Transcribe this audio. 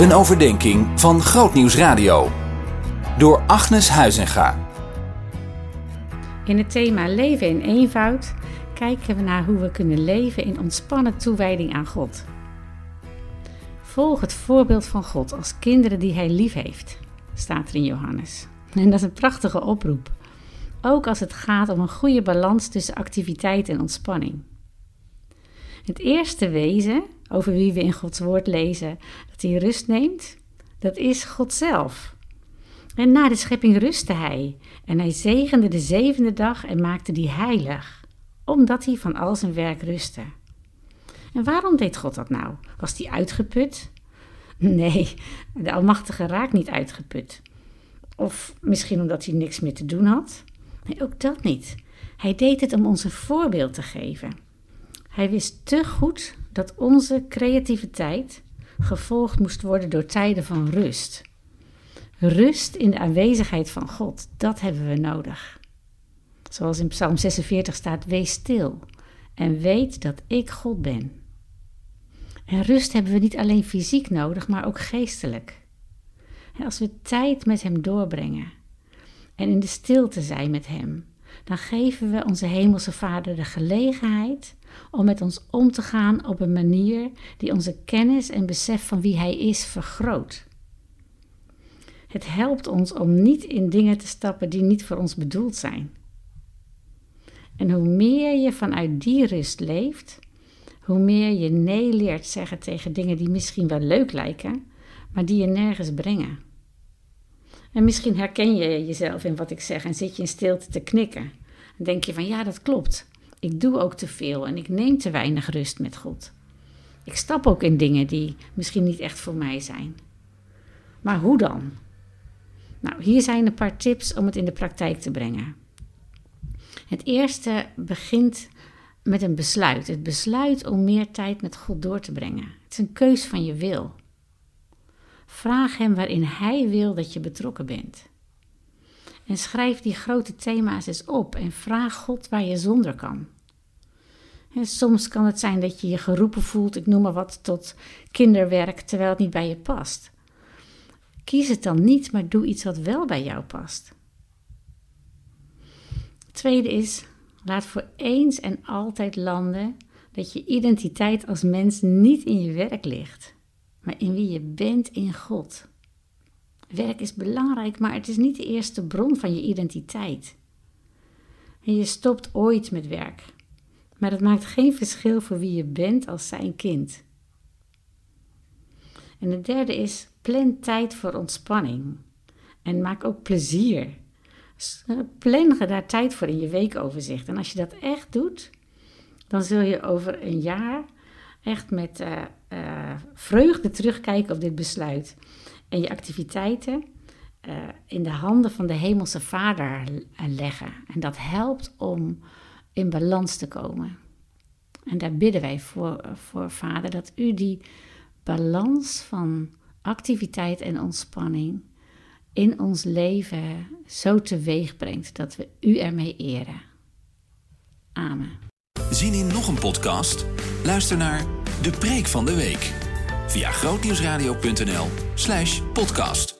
Een overdenking van Grootnieuws Radio. Door Agnes Huizinga. In het thema Leven in eenvoud kijken we naar hoe we kunnen leven in ontspannen toewijding aan God. Volg het voorbeeld van God als kinderen die Hij lief heeft, staat er in Johannes. En dat is een prachtige oproep. Ook als het gaat om een goede balans tussen activiteit en ontspanning. Het eerste wezen over wie we in Gods woord lezen dat hij rust neemt, dat is God zelf. En na de schepping rustte hij en hij zegende de zevende dag en maakte die heilig, omdat hij van al zijn werk rustte. En waarom deed God dat nou? Was hij uitgeput? Nee, de Almachtige raakt niet uitgeput. Of misschien omdat hij niks meer te doen had? Nee, ook dat niet. Hij deed het om ons een voorbeeld te geven. Hij wist te goed dat onze creativiteit gevolgd moest worden door tijden van rust. Rust in de aanwezigheid van God, dat hebben we nodig. Zoals in Psalm 46 staat: Wees stil en weet dat ik God ben. En rust hebben we niet alleen fysiek nodig, maar ook geestelijk. Als we tijd met Hem doorbrengen en in de stilte zijn met Hem, dan geven we onze Hemelse Vader de gelegenheid om met ons om te gaan op een manier die onze kennis en besef van wie Hij is vergroot. Het helpt ons om niet in dingen te stappen die niet voor ons bedoeld zijn. En hoe meer je vanuit die rust leeft, hoe meer je nee leert zeggen tegen dingen die misschien wel leuk lijken, maar die je nergens brengen. En misschien herken je jezelf in wat ik zeg en zit je in stilte te knikken. En denk je van ja, dat klopt. Ik doe ook te veel en ik neem te weinig rust met God. Ik stap ook in dingen die misschien niet echt voor mij zijn. Maar hoe dan? Nou, hier zijn een paar tips om het in de praktijk te brengen. Het eerste begint met een besluit. Het besluit om meer tijd met God door te brengen. Het is een keus van je wil. Vraag Hem waarin Hij wil dat je betrokken bent. En schrijf die grote thema's eens op en vraag God waar je zonder kan. Soms kan het zijn dat je je geroepen voelt, ik noem maar wat, tot kinderwerk terwijl het niet bij je past. Kies het dan niet, maar doe iets wat wel bij jou past. Tweede is, laat voor eens en altijd landen dat je identiteit als mens niet in je werk ligt, maar in wie je bent in God. Werk is belangrijk, maar het is niet de eerste bron van je identiteit. En je stopt ooit met werk, maar het maakt geen verschil voor wie je bent als zijn kind. En de derde is, plan tijd voor ontspanning. En maak ook plezier. Eh, plan daar tijd voor in je weekoverzicht. En als je dat echt doet, dan zul je over een jaar echt met uh, uh, vreugde terugkijken op dit besluit en je activiteiten in de handen van de Hemelse Vader leggen. En dat helpt om in balans te komen. En daar bidden wij voor, voor Vader dat u die balans van activiteit en ontspanning in ons leven zo teweeg brengt dat we u ermee eren. Amen. Zien in nog een podcast? Luister naar De Preek van de Week via grootnieuwsradio.nl/podcast.